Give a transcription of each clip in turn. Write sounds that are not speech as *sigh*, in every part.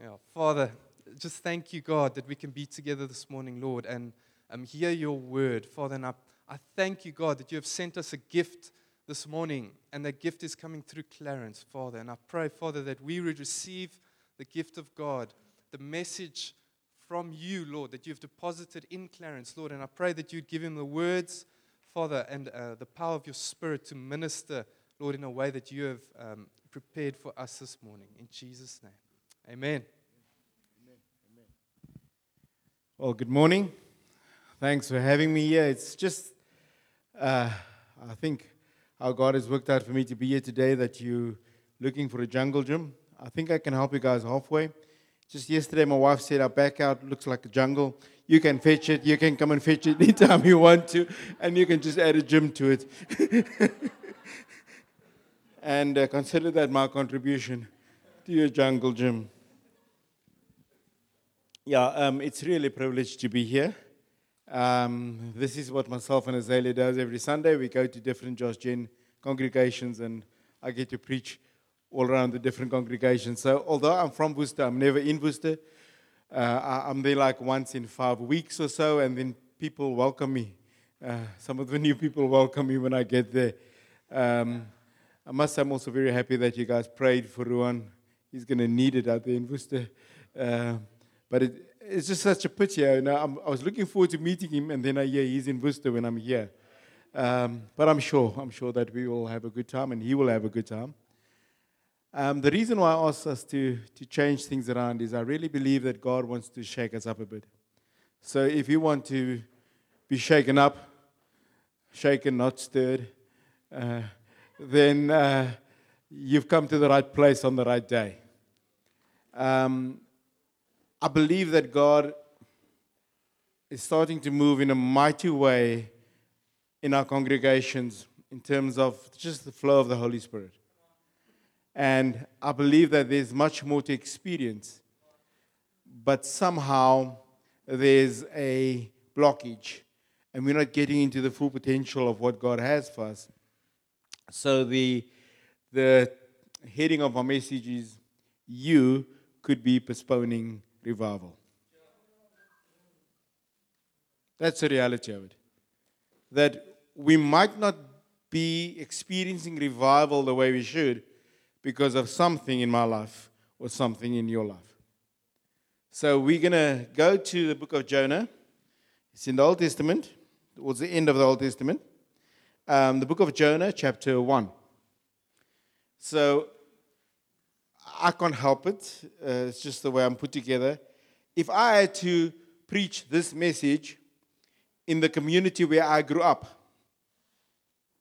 Yeah, Father, just thank you, God, that we can be together this morning, Lord, and um, hear your word, Father. And I, I thank you, God, that you have sent us a gift this morning, and that gift is coming through Clarence, Father. And I pray, Father, that we would receive the gift of God, the message from you, Lord, that you've deposited in Clarence, Lord. And I pray that you'd give him the words, Father, and uh, the power of your Spirit to minister, Lord, in a way that you have um, prepared for us this morning. In Jesus' name. Amen. Well, good morning. Thanks for having me here. It's just, uh, I think, how God has worked out for me to be here today that you're looking for a jungle gym. I think I can help you guys halfway. Just yesterday, my wife said our back out looks like a jungle. You can fetch it. You can come and fetch it *laughs* anytime you want to, and you can just add a gym to it. *laughs* and uh, consider that my contribution to your jungle gym. Yeah, um, it's really a privilege to be here. Um, this is what myself and Azalea does every Sunday. We go to different Josh Gen congregations, and I get to preach all around the different congregations. So, although I'm from Worcester, I'm never in Worcester. Uh, I, am there like once in five weeks or so, and then people welcome me. Uh, some of the new people welcome me when I get there. Um, I must say, I'm also very happy that you guys prayed for Ruan. He's going to need it out there in Worcester. Uh, but it, it's just such a pity. I'm, i was looking forward to meeting him, and then I hear he's in Worcester when I'm here. Um, but I'm sure, I'm sure that we will have a good time, and he will have a good time. Um, the reason why I asked us to, to change things around is I really believe that God wants to shake us up a bit. So if you want to be shaken up, shaken, not stirred, uh, then uh, you've come to the right place on the right day. Um, I believe that God is starting to move in a mighty way in our congregations in terms of just the flow of the Holy Spirit. And I believe that there's much more to experience, but somehow there's a blockage, and we're not getting into the full potential of what God has for us. So, the, the heading of our message is You could be postponing revival. That's the reality of it. That we might not be experiencing revival the way we should because of something in my life or something in your life. So we're going to go to the book of Jonah. It's in the Old Testament, towards the end of the Old Testament. Um, the book of Jonah, chapter 1. So I can't help it. Uh, it's just the way I'm put together. If I had to preach this message in the community where I grew up,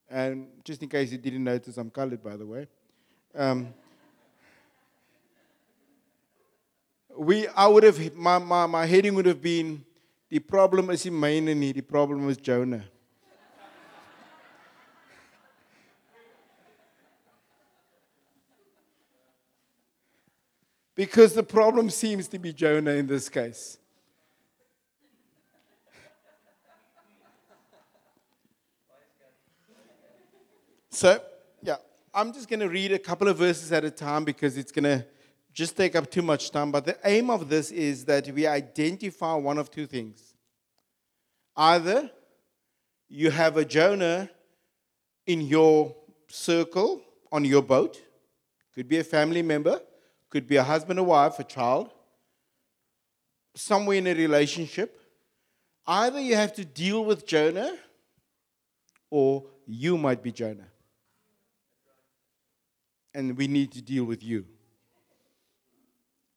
and just in case you didn't notice, I'm colored, by the way. Um, we, I would have, my, my, my heading would have been, the problem is and the problem is Jonah. Because the problem seems to be Jonah in this case. So, yeah, I'm just going to read a couple of verses at a time because it's going to just take up too much time. But the aim of this is that we identify one of two things. Either you have a Jonah in your circle on your boat, could be a family member, could be a husband, a wife, a child, somewhere in a relationship. Either you have to deal with Jonah or you might be Jonah. And we need to deal with you.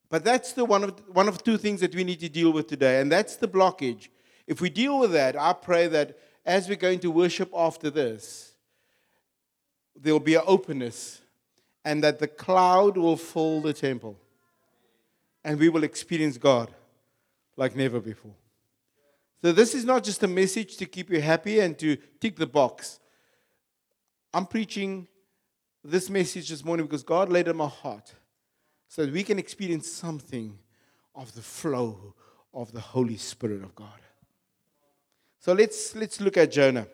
But that's the one of, one of two things that we need to deal with today, and that's the blockage. If we deal with that, I pray that as we're going to worship after this, there will be an openness and that the cloud will fill the temple. And we will experience God like never before. So, this is not just a message to keep you happy and to tick the box. I'm preaching this message this morning because God laid in my heart so that we can experience something of the flow of the Holy Spirit of God. So let's let's look at Jonah.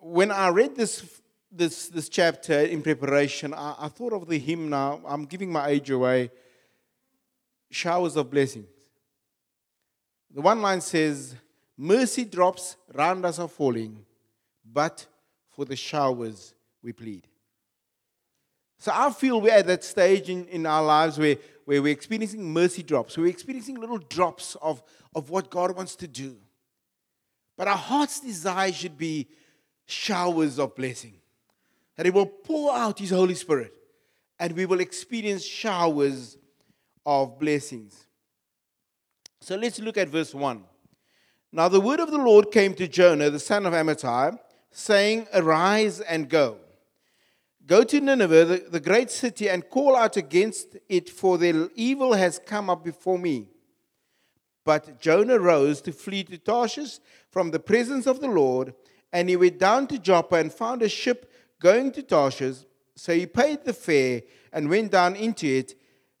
When I read this this, this chapter in preparation, I, I thought of the hymn now. I'm giving my age away. Showers of blessings. The one line says, Mercy drops round us are falling, but for the showers we plead. So I feel we're at that stage in, in our lives where, where we're experiencing mercy drops. We're experiencing little drops of, of what God wants to do. But our heart's desire should be showers of blessing. That He will pour out His Holy Spirit and we will experience showers of blessings. So let's look at verse 1. Now the word of the Lord came to Jonah, the son of Amittai, saying, Arise and go. Go to Nineveh, the, the great city, and call out against it, for their evil has come up before me. But Jonah rose to flee to Tarshish from the presence of the Lord, and he went down to Joppa and found a ship going to Tarshish. So he paid the fare and went down into it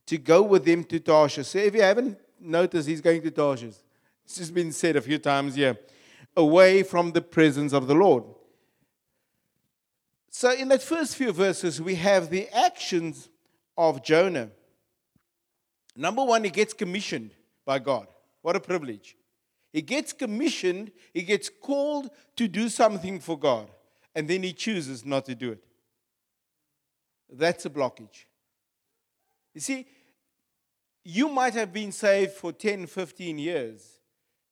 to go with them to Tarshish. So if you haven't noticed, he's going to Tarshish. It's just been said a few times here. Away from the presence of the Lord. So in that first few verses, we have the actions of Jonah. Number one, he gets commissioned by God. What a privilege. He gets commissioned, he gets called to do something for God, and then he chooses not to do it. That's a blockage. You see, you might have been saved for 10, 15 years.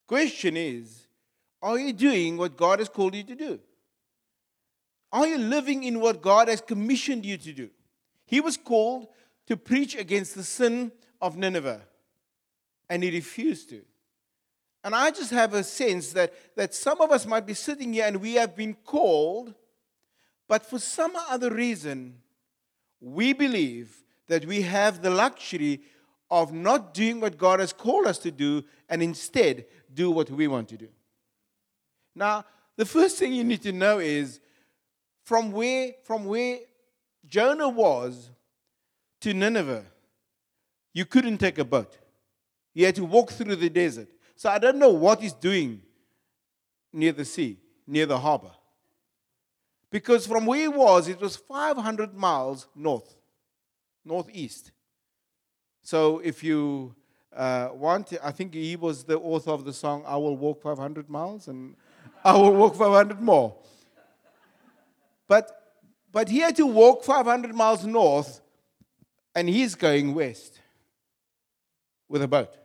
Question is, are you doing what God has called you to do? Are you living in what God has commissioned you to do? He was called to preach against the sin of Nineveh, and he refused to. And I just have a sense that, that some of us might be sitting here and we have been called, but for some other reason, we believe that we have the luxury of not doing what God has called us to do and instead do what we want to do. Now, the first thing you need to know is from where, from where Jonah was to Nineveh, you couldn't take a boat. You had to walk through the desert. So I don't know what he's doing near the sea, near the harbor. Because from where he was, it was 500 miles north, northeast. So if you uh, want, I think he was the author of the song, I Will Walk 500 Miles, and *laughs* I will walk 500 more. But, but he had to walk 500 miles north, and he's going west with a boat.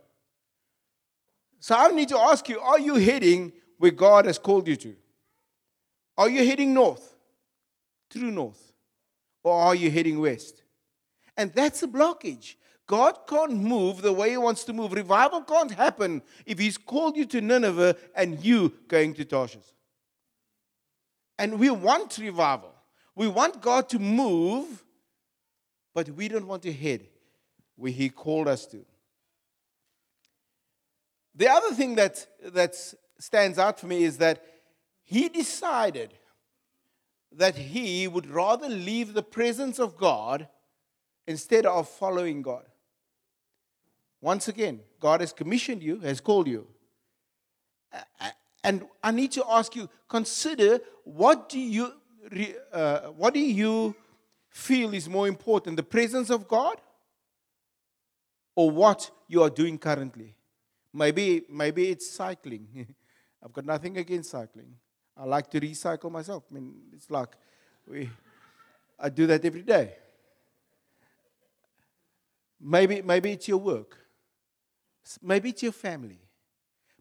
So I need to ask you are you heading where God has called you to? Are you heading north, true north, or are you heading west? And that's a blockage. God can't move the way He wants to move. Revival can't happen if He's called you to Nineveh and you going to Tarshish. And we want revival. We want God to move, but we don't want to head where He called us to. The other thing that, that stands out for me is that he decided that he would rather leave the presence of God instead of following God. Once again, God has commissioned you, has called you. And I need to ask you consider what do you, uh, what do you feel is more important, the presence of God or what you are doing currently? Maybe, maybe it's cycling. *laughs* I've got nothing against cycling. I like to recycle myself. I mean, it's like we, I do that every day. Maybe, maybe it's your work. Maybe it's your family.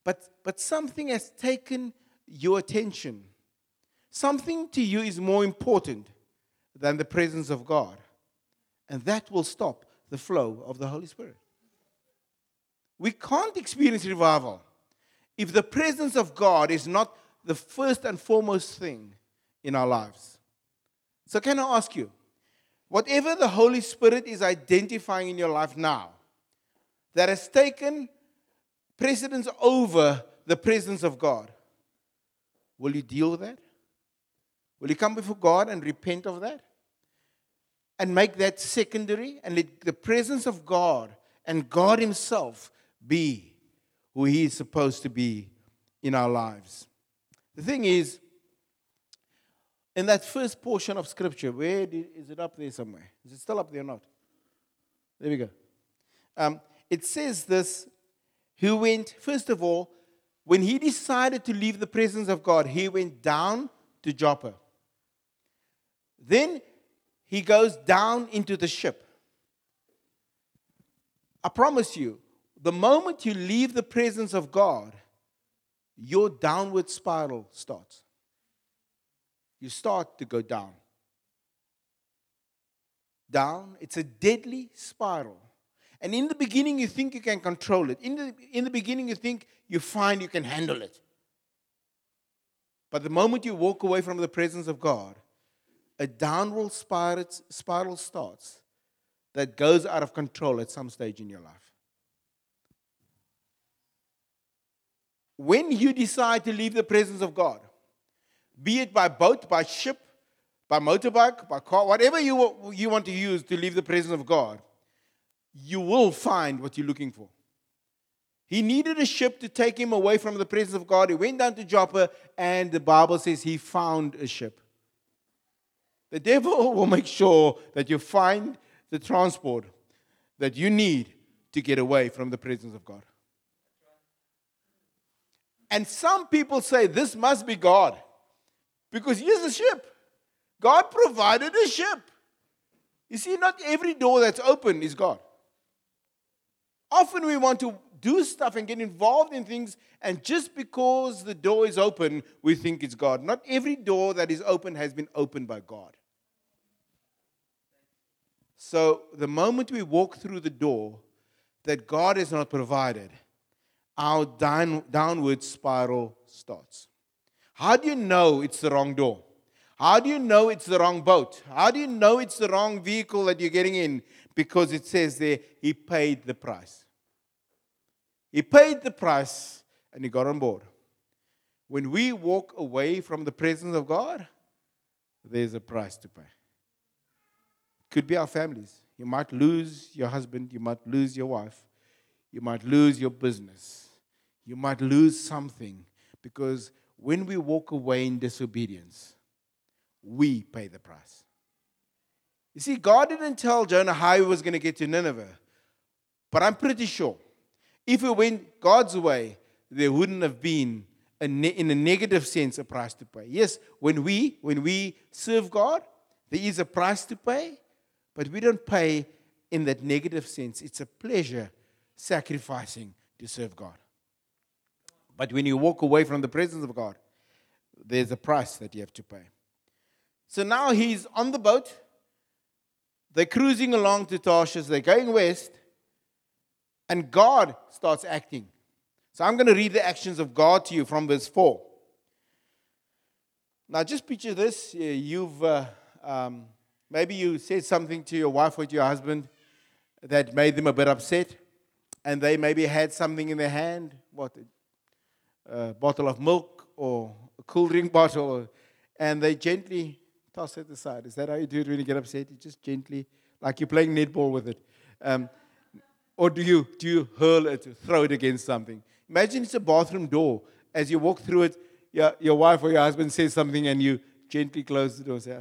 But, but something has taken your attention. Something to you is more important than the presence of God. And that will stop the flow of the Holy Spirit. We can't experience revival if the presence of God is not the first and foremost thing in our lives. So, can I ask you, whatever the Holy Spirit is identifying in your life now that has taken precedence over the presence of God, will you deal with that? Will you come before God and repent of that? And make that secondary and let the presence of God and God Himself be who He is supposed to be in our lives. The thing is, in that first portion of scripture, where did, is it up there somewhere? Is it still up there or not? There we go. Um, it says this who went, first of all, when he decided to leave the presence of God, he went down to Joppa. Then he goes down into the ship. I promise you, the moment you leave the presence of God, your downward spiral starts. You start to go down. Down. It's a deadly spiral. And in the beginning, you think you can control it. In the, in the beginning, you think you find you can handle it. But the moment you walk away from the presence of God, a downward spiral, spiral starts that goes out of control at some stage in your life. When you decide to leave the presence of God, be it by boat, by ship, by motorbike, by car, whatever you, you want to use to leave the presence of God, you will find what you're looking for. He needed a ship to take him away from the presence of God. He went down to Joppa, and the Bible says he found a ship. The devil *laughs* will make sure that you find the transport that you need to get away from the presence of God. And some people say this must be God because here's a ship. God provided a ship. You see, not every door that's open is God. Often we want to do stuff and get involved in things, and just because the door is open, we think it's God. Not every door that is open has been opened by God. So the moment we walk through the door that God has not provided, our down, downward spiral starts. How do you know it's the wrong door? How do you know it's the wrong boat? How do you know it's the wrong vehicle that you're getting in? Because it says there, he paid the price. He paid the price and he got on board. When we walk away from the presence of God, there's a price to pay. Could be our families. You might lose your husband, you might lose your wife, you might lose your business, you might lose something because when we walk away in disobedience, we pay the price. You see, God didn't tell Jonah how he was going to get to Nineveh, but I'm pretty sure if it went God's way, there wouldn't have been, a ne- in a negative sense, a price to pay. Yes, when we when we serve God, there is a price to pay, but we don't pay in that negative sense. It's a pleasure sacrificing to serve God. But when you walk away from the presence of God, there's a price that you have to pay. So now he's on the boat. They're cruising along to Tarshish. They're going west. And God starts acting. So I'm going to read the actions of God to you from verse 4. Now, just picture this. You've uh, um, maybe you said something to your wife or to your husband that made them a bit upset, and they maybe had something in their hand, what a bottle of milk or a cool drink bottle, and they gently toss it aside. Is that how you do it when you get upset? You just gently, like you're playing netball with it. Um, or do you, do you hurl it, throw it against something? Imagine it's a bathroom door. As you walk through it, your, your wife or your husband says something and you gently close the door say,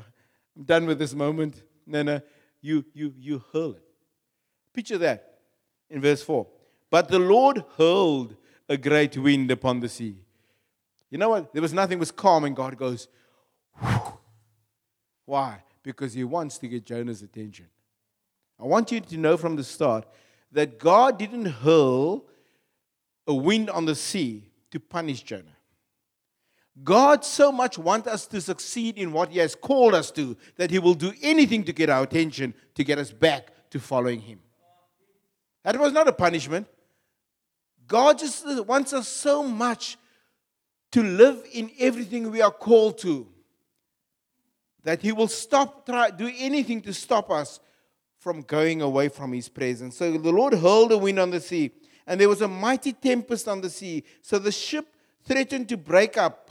I'm done with this moment. No, no, you, you, you hurl it. Picture that in verse 4. But the Lord hurled a great wind upon the sea. You know what? There was nothing was calm, and God goes, Whew. Why? Because He wants to get Jonah's attention. I want you to know from the start that God didn't hurl a wind on the sea to punish Jonah. God so much wants us to succeed in what He has called us to that He will do anything to get our attention, to get us back to following Him. That was not a punishment. God just wants us so much to live in everything we are called to that He will stop, try, do anything to stop us from going away from his presence. So the Lord hurled a wind on the sea, and there was a mighty tempest on the sea. So the ship threatened to break up.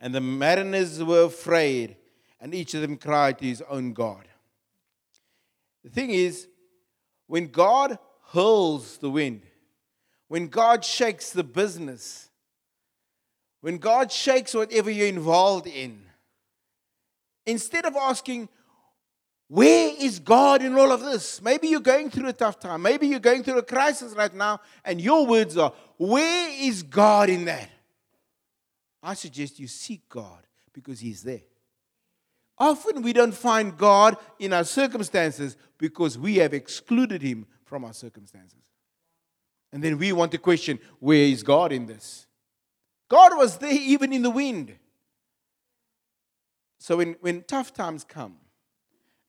And the mariners were afraid, and each of them cried to his own God. The thing is, when God hurls the wind, when God shakes the business, when God shakes whatever you're involved in, instead of asking, where is God in all of this? Maybe you're going through a tough time. Maybe you're going through a crisis right now, and your words are, Where is God in that? I suggest you seek God because He's there. Often we don't find God in our circumstances because we have excluded Him from our circumstances. And then we want to question, Where is God in this? God was there even in the wind. So when, when tough times come,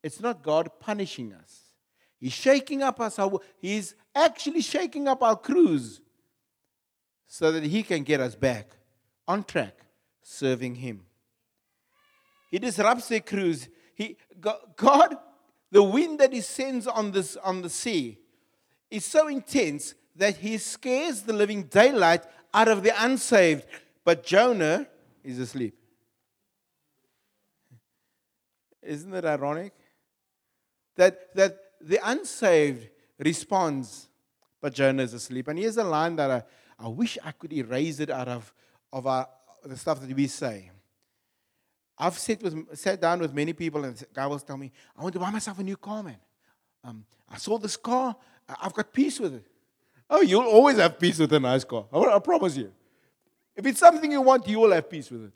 it's not God punishing us. He's shaking up us. He's actually shaking up our crews so that He can get us back on track serving Him. He disrupts their crews. He, God, the wind that He sends on, this, on the sea is so intense that He scares the living daylight out of the unsaved. But Jonah is asleep. Isn't it ironic? that, that the unsaved responds, but Jonah is asleep. And here's a line that I, I wish I could erase it out of, of our, the stuff that we say. I've sat, with, sat down with many people, and guys will tell me, I want to buy myself a new car, man. Um, I saw this car, I've got peace with it. Oh, you'll always have peace with a nice car. I, I promise you. If it's something you want, you will have peace with it.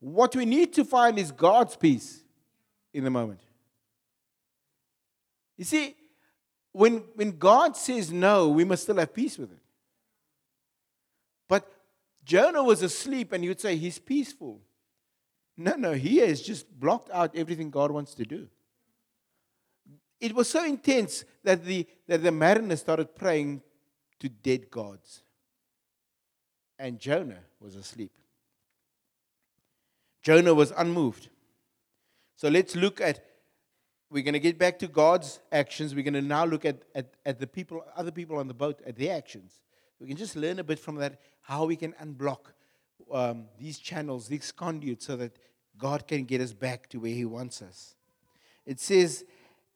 What we need to find is God's peace in the moment. You see, when, when God says no, we must still have peace with it. But Jonah was asleep, and you'd say he's peaceful. No, no, he has just blocked out everything God wants to do. It was so intense that the, that the mariners started praying to dead gods. And Jonah was asleep. Jonah was unmoved. So let's look at we're going to get back to God's actions. We're going to now look at, at, at the people, other people on the boat, at their actions. We can just learn a bit from that how we can unblock um, these channels, these conduits, so that God can get us back to where He wants us. It says,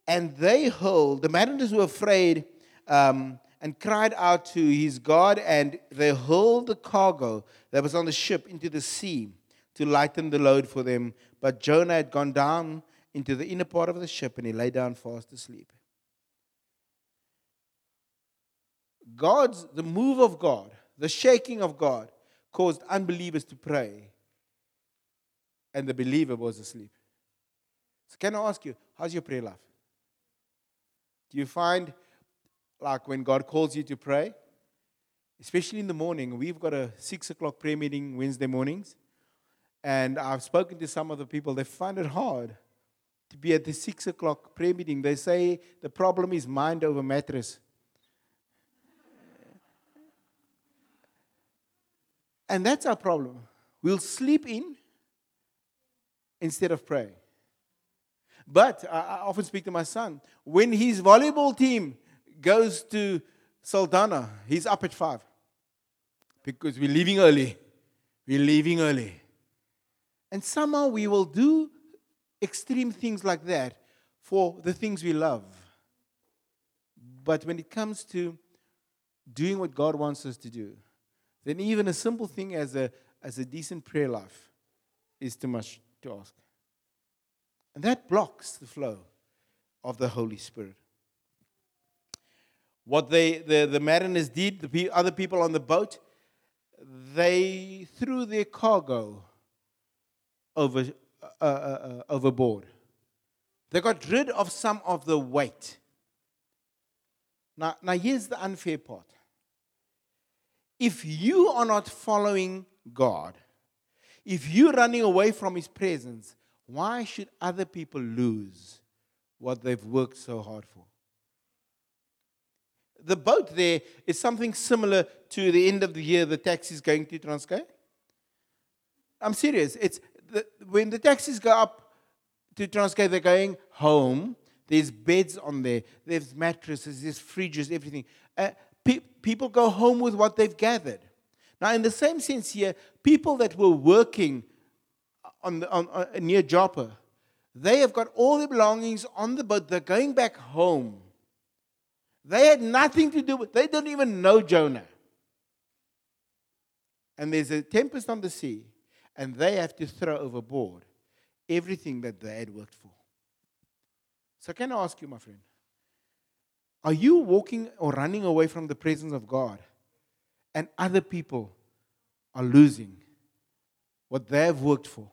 and they hurled, the mariners were afraid um, and cried out to his God, and they hurled the cargo that was on the ship into the sea to lighten the load for them. But Jonah had gone down into the inner part of the ship and he lay down fast asleep. God's, the move of God, the shaking of God, caused unbelievers to pray, and the believer was asleep. So, can I ask you, how's your prayer life? Do you find, like, when God calls you to pray, especially in the morning, we've got a six o'clock prayer meeting Wednesday mornings, and I've spoken to some of the people, they find it hard to be at the six o'clock prayer meeting. They say the problem is mind over mattress. And that's our problem. We'll sleep in instead of pray. But I often speak to my son. When his volleyball team goes to Saldanha, he's up at five because we're leaving early. We're leaving early. And somehow we will do extreme things like that for the things we love. But when it comes to doing what God wants us to do, then even a simple thing as a, as a decent prayer life is too much to ask. And that blocks the flow of the Holy Spirit. What they, the, the mariners did, the other people on the boat, they threw their cargo over, uh, uh, uh, overboard. They got rid of some of the weight. Now, now, here's the unfair part. If you are not following God, if you're running away from His presence, why should other people lose what they've worked so hard for? The boat there is something similar to the end of the year, the taxis going to Transkei. I'm serious. It's, the, when the taxis go up to Transkei, they're going home. There's beds on there. There's mattresses. There's fridges. Everything. Uh, pe- people go home with what they've gathered. Now, in the same sense here, people that were working on, the, on, on near Joppa, they have got all their belongings on the boat. They're going back home. They had nothing to do with. They don't even know Jonah. And there's a tempest on the sea and they have to throw overboard everything that they had worked for. So, can I ask you, my friend, are you walking or running away from the presence of God and other people are losing what they have worked for?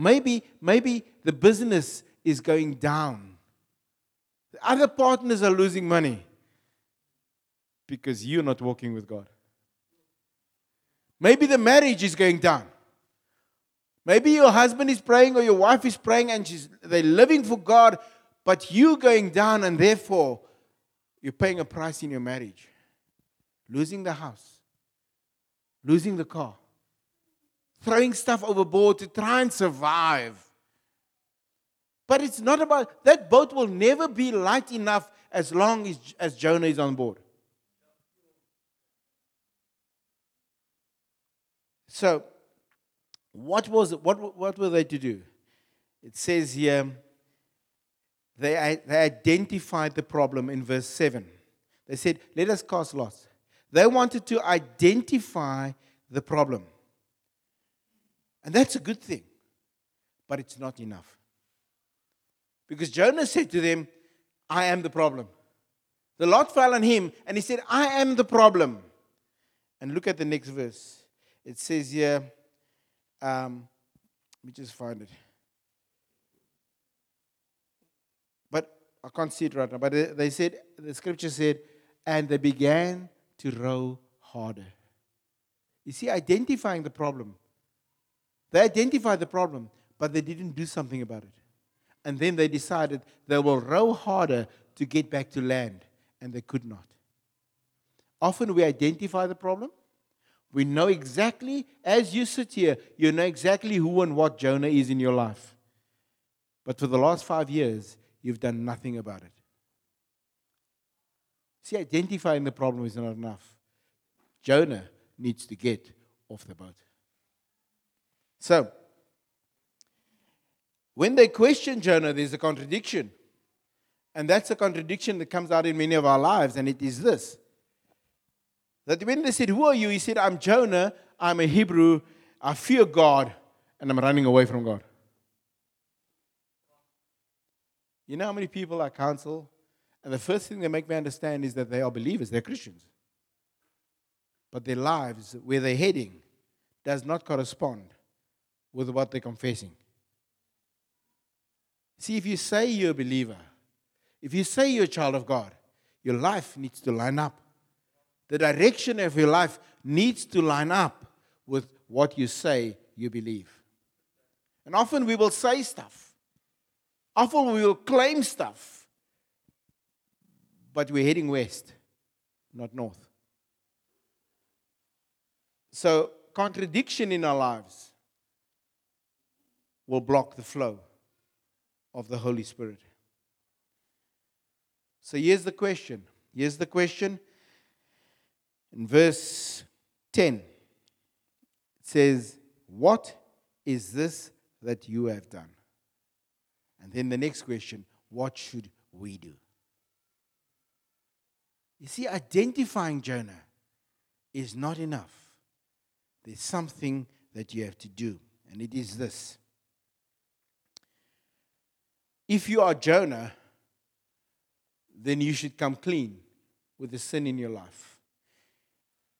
Maybe, maybe the business is going down. The other partners are losing money because you're not walking with God. Maybe the marriage is going down. Maybe your husband is praying or your wife is praying and she's, they're living for God, but you're going down and therefore you're paying a price in your marriage. Losing the house, losing the car, throwing stuff overboard to try and survive. But it's not about that boat will never be light enough as long as, as Jonah is on board. So, what was? What, what were they to do? It says here, they, they identified the problem in verse 7. They said, Let us cast lots. They wanted to identify the problem. And that's a good thing, but it's not enough. Because Jonah said to them, I am the problem. The lot fell on him, and he said, I am the problem. And look at the next verse. It says here, um, let me just find it. But I can't see it right now. But they said, the scripture said, and they began to row harder. You see, identifying the problem. They identified the problem, but they didn't do something about it. And then they decided they will row harder to get back to land, and they could not. Often we identify the problem, we know exactly, as you sit here, you know exactly who and what Jonah is in your life. But for the last five years, you've done nothing about it. See, identifying the problem is not enough. Jonah needs to get off the boat. So, when they question Jonah, there's a contradiction. And that's a contradiction that comes out in many of our lives, and it is this that when they said, Who are you? He said, I'm Jonah, I'm a Hebrew, I fear God, and I'm running away from God. You know how many people I counsel? And the first thing they make me understand is that they are believers, they're Christians. But their lives, where they're heading, does not correspond with what they're confessing. See, if you say you're a believer, if you say you're a child of God, your life needs to line up the direction of your life needs to line up with what you say you believe. And often we will say stuff, often we will claim stuff, but we're heading west, not north. So, contradiction in our lives will block the flow of the Holy Spirit. So, here's the question. Here's the question in verse 10, it says, What is this that you have done? And then the next question, What should we do? You see, identifying Jonah is not enough. There's something that you have to do, and it is this. If you are Jonah, then you should come clean with the sin in your life.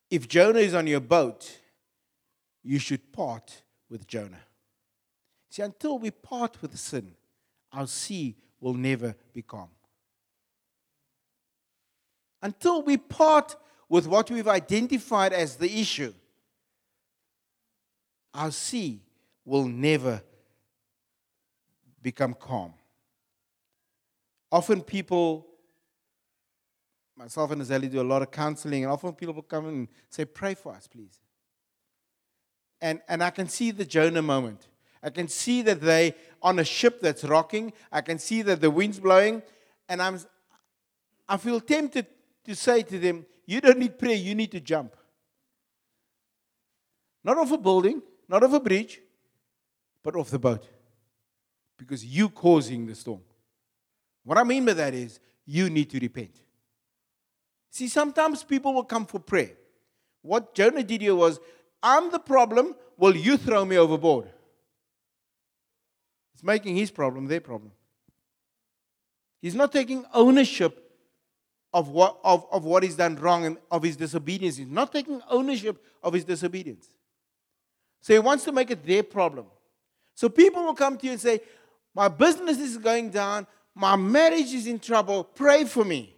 If Jonah is on your boat, you should part with Jonah. See, until we part with sin, our sea will never be calm. Until we part with what we've identified as the issue, our sea will never become calm. Often people myself and Azali do a lot of counseling, and often people will come and say, Pray for us, please. And, and I can see the Jonah moment. I can see that they on a ship that's rocking. I can see that the wind's blowing, and I'm, I feel tempted to say to them, "You don't need prayer. You need to jump. Not off a building, not off a bridge, but off the boat, because you're causing the storm. What I mean by that is, you need to repent. See, sometimes people will come for prayer. What Jonah did here was, I'm the problem, will you throw me overboard? It's making his problem their problem. He's not taking ownership of what, of, of what he's done wrong and of his disobedience. He's not taking ownership of his disobedience. So he wants to make it their problem. So people will come to you and say, My business is going down, my marriage is in trouble, pray for me.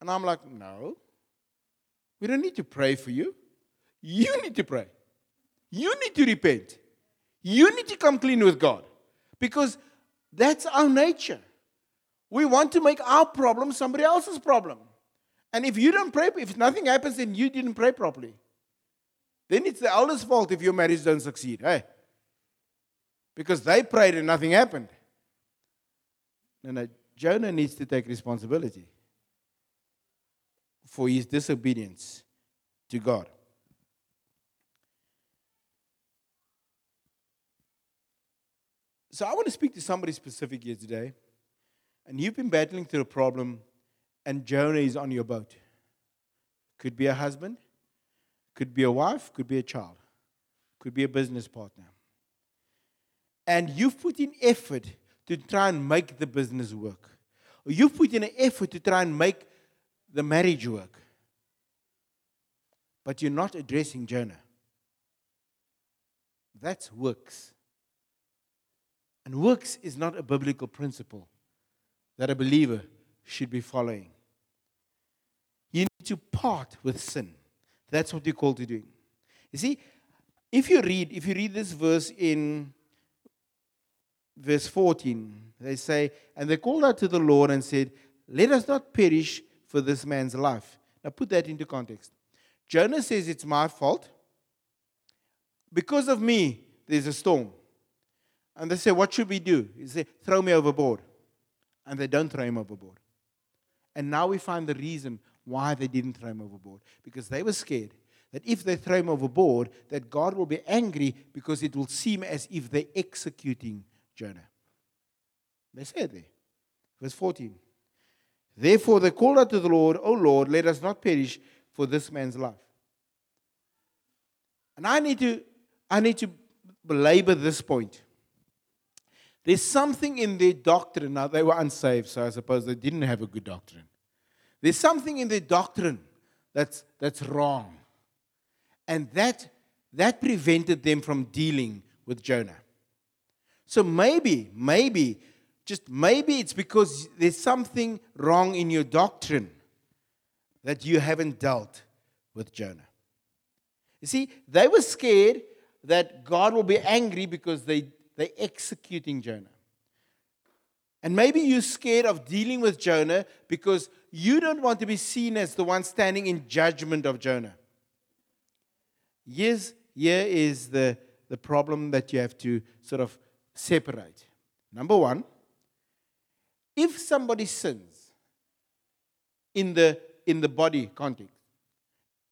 And I'm like, No, we don't need to pray for you. You need to pray. You need to repent. You need to come clean with God because that's our nature. We want to make our problem somebody else's problem. And if you don't pray, if nothing happens, then you didn't pray properly. Then it's the elder's fault if your marriage doesn't succeed. Hey? Because they prayed and nothing happened. No, no. Jonah needs to take responsibility for his disobedience to God. So I want to speak to somebody specific here today. And you've been battling through a problem, and Jonah is on your boat. Could be a husband, could be a wife, could be a child, could be a business partner. And you've put in effort to try and make the business work. Or you've put in an effort to try and make the marriage work. But you're not addressing Jonah. That's works. And works is not a biblical principle that a believer should be following. You need to part with sin. That's what you're called to do. You see, if you read, if you read this verse in verse 14, they say, And they called out to the Lord and said, Let us not perish for this man's life. Now put that into context. Jonah says, It's my fault. Because of me, there's a storm. And they say, What should we do? He said, Throw me overboard. And they don't throw him overboard. And now we find the reason why they didn't throw him overboard. Because they were scared that if they throw him overboard, that God will be angry because it will seem as if they're executing Jonah. They said there. Verse 14. Therefore they called out to the Lord, O Lord, let us not perish for this man's life. And I need to I need to belabor this point. There's something in their doctrine. Now, they were unsaved, so I suppose they didn't have a good doctrine. There's something in their doctrine that's, that's wrong. And that, that prevented them from dealing with Jonah. So maybe, maybe, just maybe it's because there's something wrong in your doctrine that you haven't dealt with Jonah. You see, they were scared that God will be angry because they they're executing Jonah. And maybe you're scared of dealing with Jonah because you don't want to be seen as the one standing in judgment of Jonah. Yes, here is the, the problem that you have to sort of separate. Number one, if somebody sins in the, in the body context,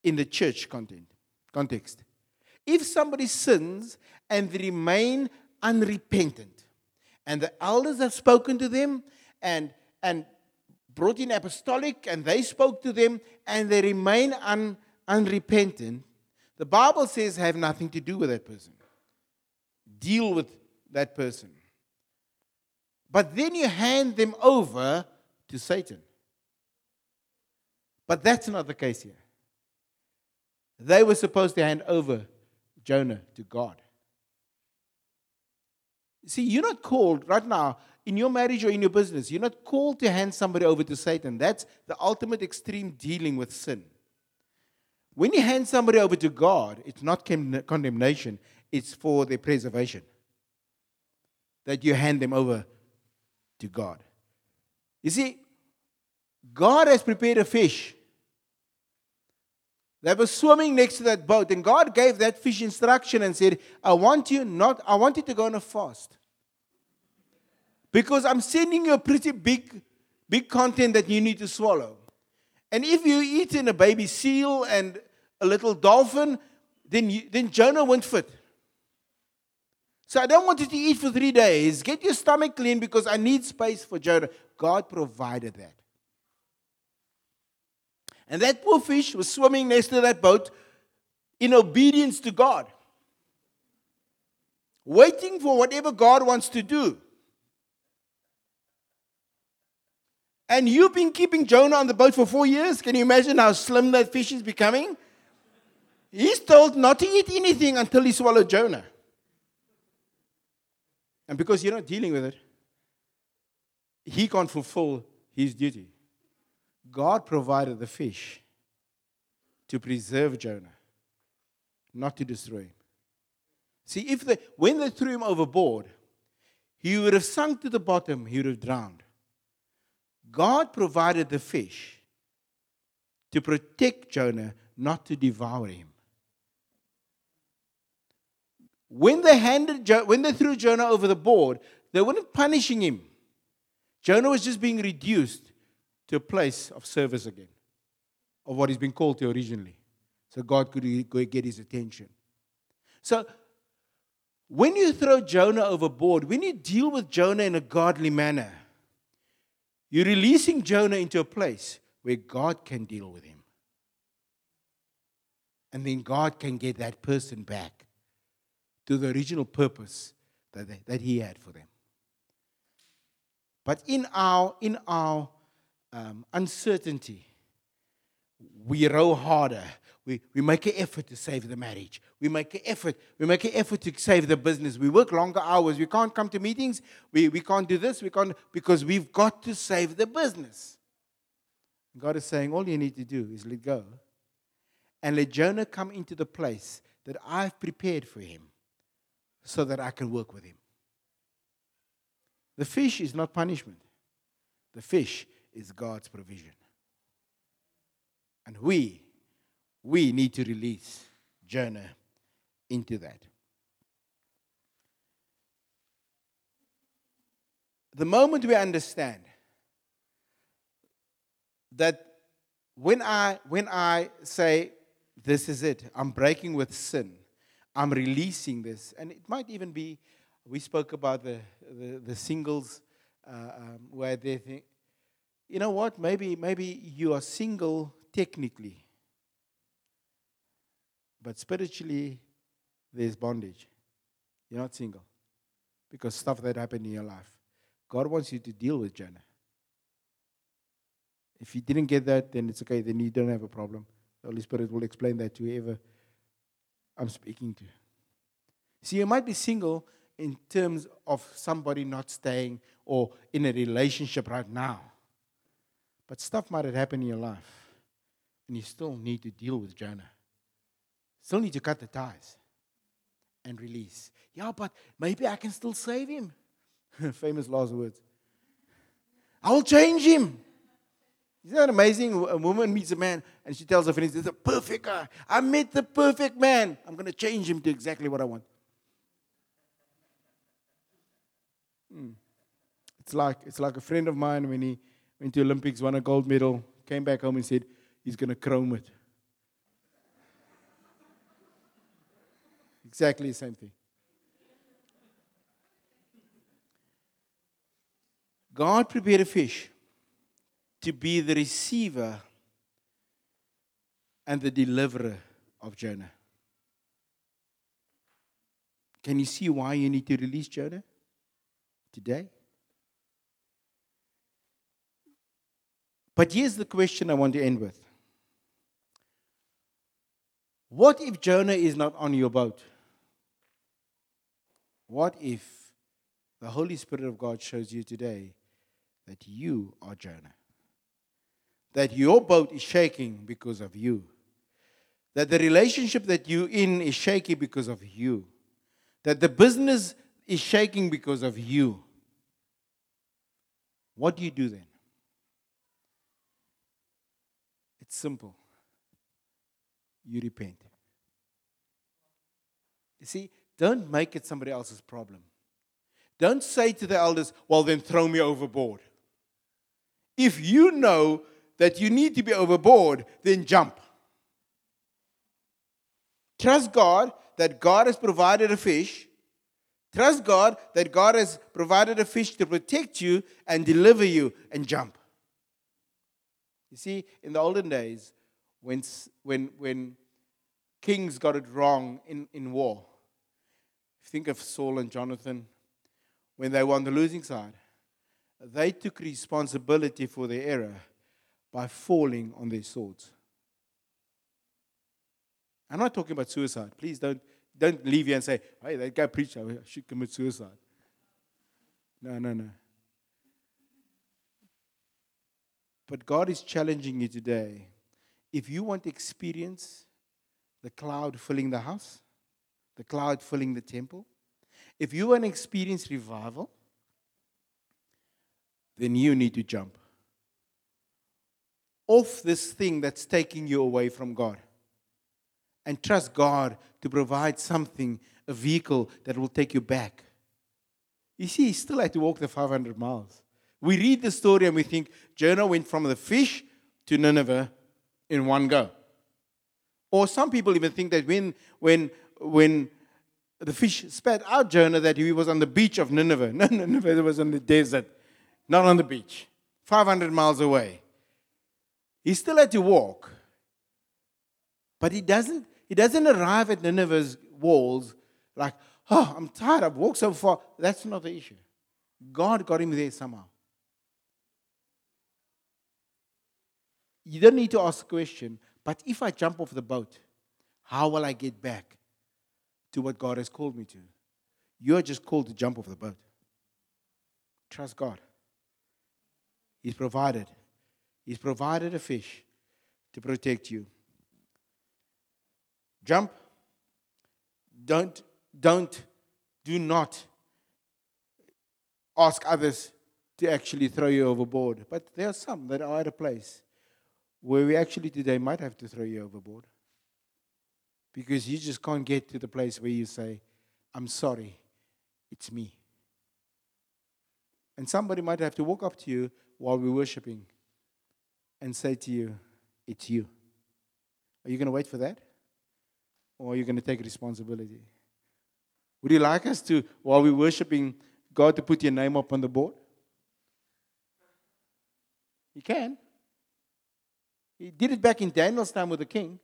in the church content, context, if somebody sins and they remain unrepentant. And the elders have spoken to them and, and brought in apostolic, and they spoke to them, and they remain un, unrepentant. The Bible says have nothing to do with that person. Deal with that person. But then you hand them over to Satan. But that's not the case here. They were supposed to hand over Jonah to God. See, you're not called right now in your marriage or in your business, you're not called to hand somebody over to Satan. That's the ultimate extreme dealing with sin. When you hand somebody over to God, it's not condemnation, it's for their preservation. That you hand them over to God. You see, God has prepared a fish they were swimming next to that boat, and God gave that fish instruction and said, I want you not, I want you to go on a fast. Because I'm sending you a pretty big, big content that you need to swallow. And if you eat in a baby seal and a little dolphin, then, you, then Jonah won't fit. So I don't want you to eat for three days. Get your stomach clean because I need space for Jonah. God provided that. And that poor fish was swimming next to that boat in obedience to God. waiting for whatever God wants to do. And you've been keeping Jonah on the boat for four years. Can you imagine how slim that fish is becoming? He's told not to eat anything until he swallowed Jonah. And because you're not dealing with it, he can't fulfill his duty. God provided the fish to preserve Jonah, not to destroy him. See, if they, when they threw him overboard, he would have sunk to the bottom, he would have drowned. God provided the fish to protect Jonah, not to devour him. When they handed when they threw Jonah over the board, they weren't punishing him. Jonah was just being reduced to a place of service again, of what he's been called to originally. So God could get his attention. So when you throw Jonah overboard, when you deal with Jonah in a godly manner, you're releasing Jonah into a place where God can deal with him. And then God can get that person back to the original purpose that, they, that he had for them. But in our, in our um, uncertainty, we row harder. We, we make an effort to save the marriage. We make an effort. We make an effort to save the business. We work longer hours. We can't come to meetings. We, we can't do this. We can't because we've got to save the business. God is saying all you need to do is let go and let Jonah come into the place that I've prepared for him so that I can work with him. The fish is not punishment, the fish is God's provision. And we, we need to release Jonah into that. The moment we understand that when I, when I say, This is it, I'm breaking with sin, I'm releasing this, and it might even be, we spoke about the, the, the singles uh, um, where they think, you know what, maybe, maybe you are single technically, but spiritually, there's bondage. You're not single because stuff that happened in your life. God wants you to deal with Jonah. If you didn't get that, then it's okay. Then you don't have a problem. The Holy Spirit will explain that to whoever I'm speaking to. See, you might be single in terms of somebody not staying or in a relationship right now. But stuff might have happened in your life, and you still need to deal with Jonah. Still need to cut the ties and release. Yeah, but maybe I can still save him. *laughs* Famous last words. I will change him. Isn't that amazing? A woman meets a man and she tells her friends, This is a perfect guy. I met the perfect man. I'm going to change him to exactly what I want. Hmm. It's like, it's like a friend of mine when he went to Olympics, won a gold medal, came back home and said, He's going to chrome it. Exactly the same thing. God prepared a fish to be the receiver and the deliverer of Jonah. Can you see why you need to release Jonah today? But here's the question I want to end with What if Jonah is not on your boat? What if the Holy Spirit of God shows you today that you are Jonah? That your boat is shaking because of you. That the relationship that you're in is shaky because of you. That the business is shaking because of you. What do you do then? It's simple. You repent. You see, don't make it somebody else's problem. Don't say to the elders, well, then throw me overboard. If you know that you need to be overboard, then jump. Trust God that God has provided a fish. Trust God that God has provided a fish to protect you and deliver you and jump. You see, in the olden days, when, when, when kings got it wrong in, in war, Think of Saul and Jonathan when they were on the losing side. They took responsibility for their error by falling on their swords. I'm not talking about suicide. Please don't, don't leave here and say, hey, that guy preached, I should commit suicide. No, no, no. But God is challenging you today. If you want to experience the cloud filling the house, the cloud filling the temple, if you want to experience revival, then you need to jump off this thing that's taking you away from God and trust God to provide something, a vehicle that will take you back. You see, he still had to walk the 500 miles. We read the story and we think Jonah went from the fish to Nineveh in one go. Or some people even think that when, when, when the fish spat out Jonah, that he was on the beach of Nineveh. *laughs* No, Nineveh was on the desert, not on the beach, 500 miles away. He still had to walk. But he doesn't, he doesn't arrive at Nineveh's walls like, oh, I'm tired, I've walked so far. That's not the issue. God got him there somehow. You don't need to ask a question, but if I jump off the boat, how will I get back to what God has called me to? You're just called to jump off the boat. Trust God. He's provided. He's provided a fish to protect you. Jump. Don't, don't, do not ask others to actually throw you overboard. But there are some that are at a place where we actually today might have to throw you overboard. Because you just can't get to the place where you say, I'm sorry, it's me. And somebody might have to walk up to you while we're worshiping and say to you, It's you. Are you going to wait for that? Or are you going to take responsibility? Would you like us to, while we're worshiping God, to put your name up on the board? You can. He did it back in Daniel's time with the king.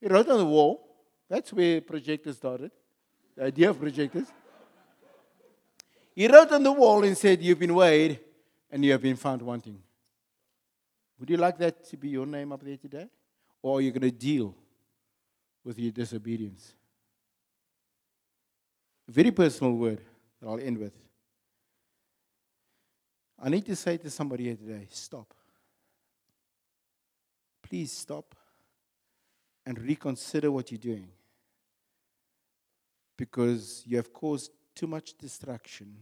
He wrote on the wall. That's where projectors started, the idea of projectors. He wrote on the wall and said, You've been weighed and you have been found wanting. Would you like that to be your name up there today? Or are you going to deal with your disobedience? A very personal word that I'll end with. I need to say to somebody here today stop. Please stop and reconsider what you're doing because you have caused too much distraction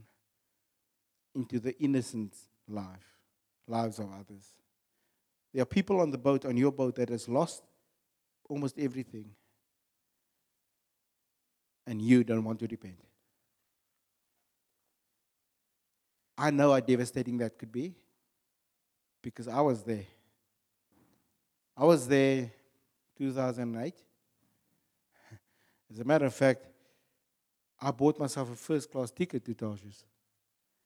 into the innocent life, lives of others. There are people on the boat, on your boat, that has lost almost everything. And you don't want to repent. I know how devastating that could be because I was there. I was there 2008. *laughs* As a matter of fact, I bought myself a first class ticket to Tarshish.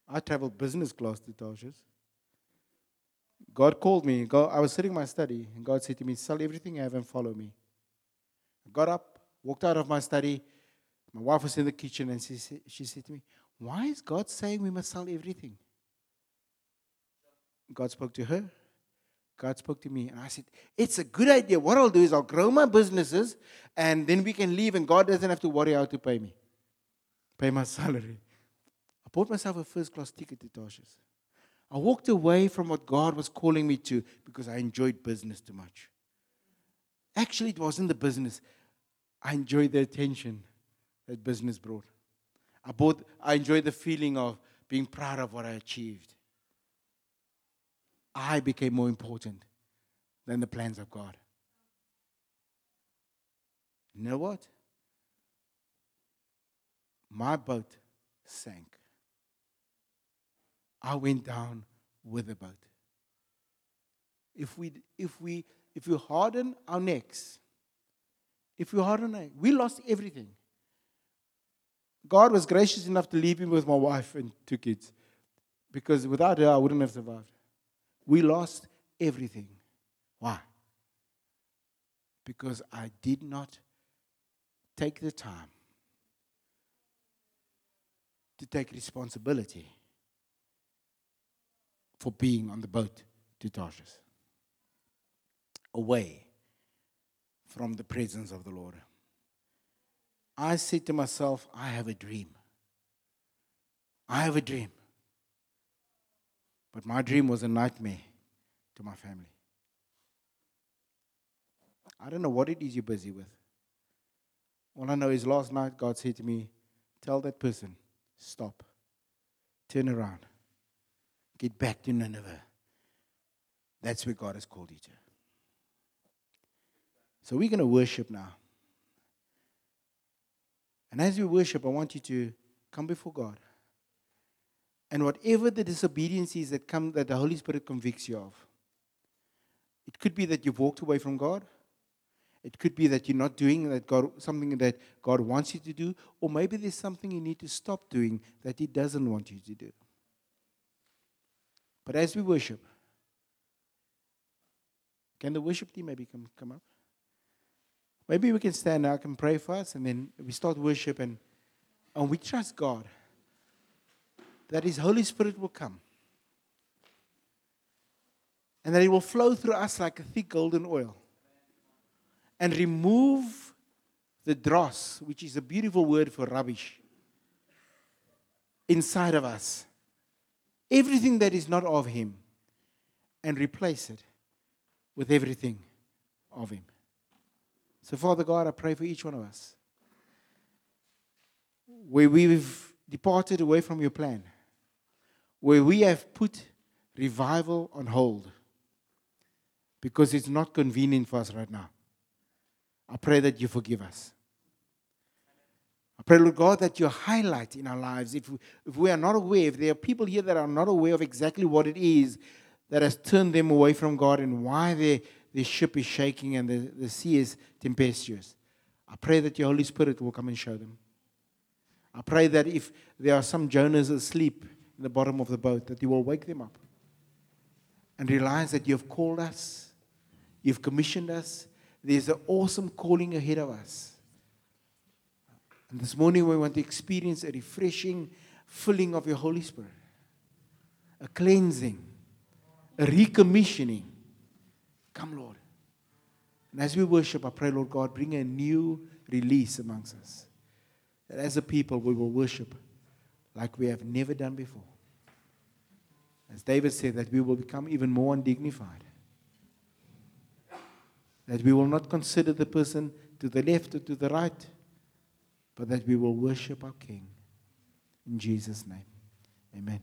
I traveled business class to Tarshish. God called me. God, I was sitting in my study, and God said to me, Sell everything you have and follow me. I got up, walked out of my study. My wife was in the kitchen, and she, she said to me, Why is God saying we must sell everything? God spoke to her. God spoke to me, and I said, It's a good idea. What I'll do is I'll grow my businesses, and then we can leave, and God doesn't have to worry how to pay me, pay my *laughs* salary. I bought myself a first class ticket to Tarshish. I walked away from what God was calling me to because I enjoyed business too much. Actually, it wasn't the business. I enjoyed the attention that business brought. I, bought, I enjoyed the feeling of being proud of what I achieved. I became more important than the plans of God. You know what? My boat sank. I went down with the boat. If we, if we, if we harden our necks, if we harden our, necks, we lost everything. God was gracious enough to leave me with my wife and two kids, because without her I wouldn't have survived. We lost everything. Why? Because I did not take the time to take responsibility for being on the boat to Tarshish, away from the presence of the Lord. I said to myself, I have a dream. I have a dream. But my dream was a nightmare to my family. I don't know what it is you're busy with. All I know is last night God said to me, Tell that person, stop, turn around, get back to Nineveh. That's where God has called you to. So we're going to worship now. And as we worship, I want you to come before God. And whatever the disobedience is that come that the Holy Spirit convicts you of, it could be that you've walked away from God. It could be that you're not doing that God something that God wants you to do, or maybe there's something you need to stop doing that He doesn't want you to do. But as we worship, can the worship team maybe come, come up? Maybe we can stand up and pray for us, and then we start worship and, and we trust God that His Holy Spirit will come. And that He will flow through us like a thick golden oil and remove the dross, which is a beautiful word for rubbish, inside of us. Everything that is not of Him, and replace it with everything of Him. So, Father God, I pray for each one of us. Where we've departed away from your plan, where we have put revival on hold because it's not convenient for us right now. I pray that you forgive us. I pray, Lord God, that you highlight in our lives. If we, if we are not aware, if there are people here that are not aware of exactly what it is that has turned them away from God and why their, their ship is shaking and the, the sea is tempestuous, I pray that your Holy Spirit will come and show them. I pray that if there are some Jonahs asleep in the bottom of the boat, that you will wake them up and realize that you have called us, you've commissioned us, there's an awesome calling ahead of us. And this morning we want to experience a refreshing filling of your Holy Spirit, a cleansing, a recommissioning. Come, Lord. And as we worship, I pray, Lord God, bring a new release amongst us. That as a people, we will worship like we have never done before. As David said, that we will become even more undignified that we will not consider the person to the left or to the right, but that we will worship our King. In Jesus' name, amen.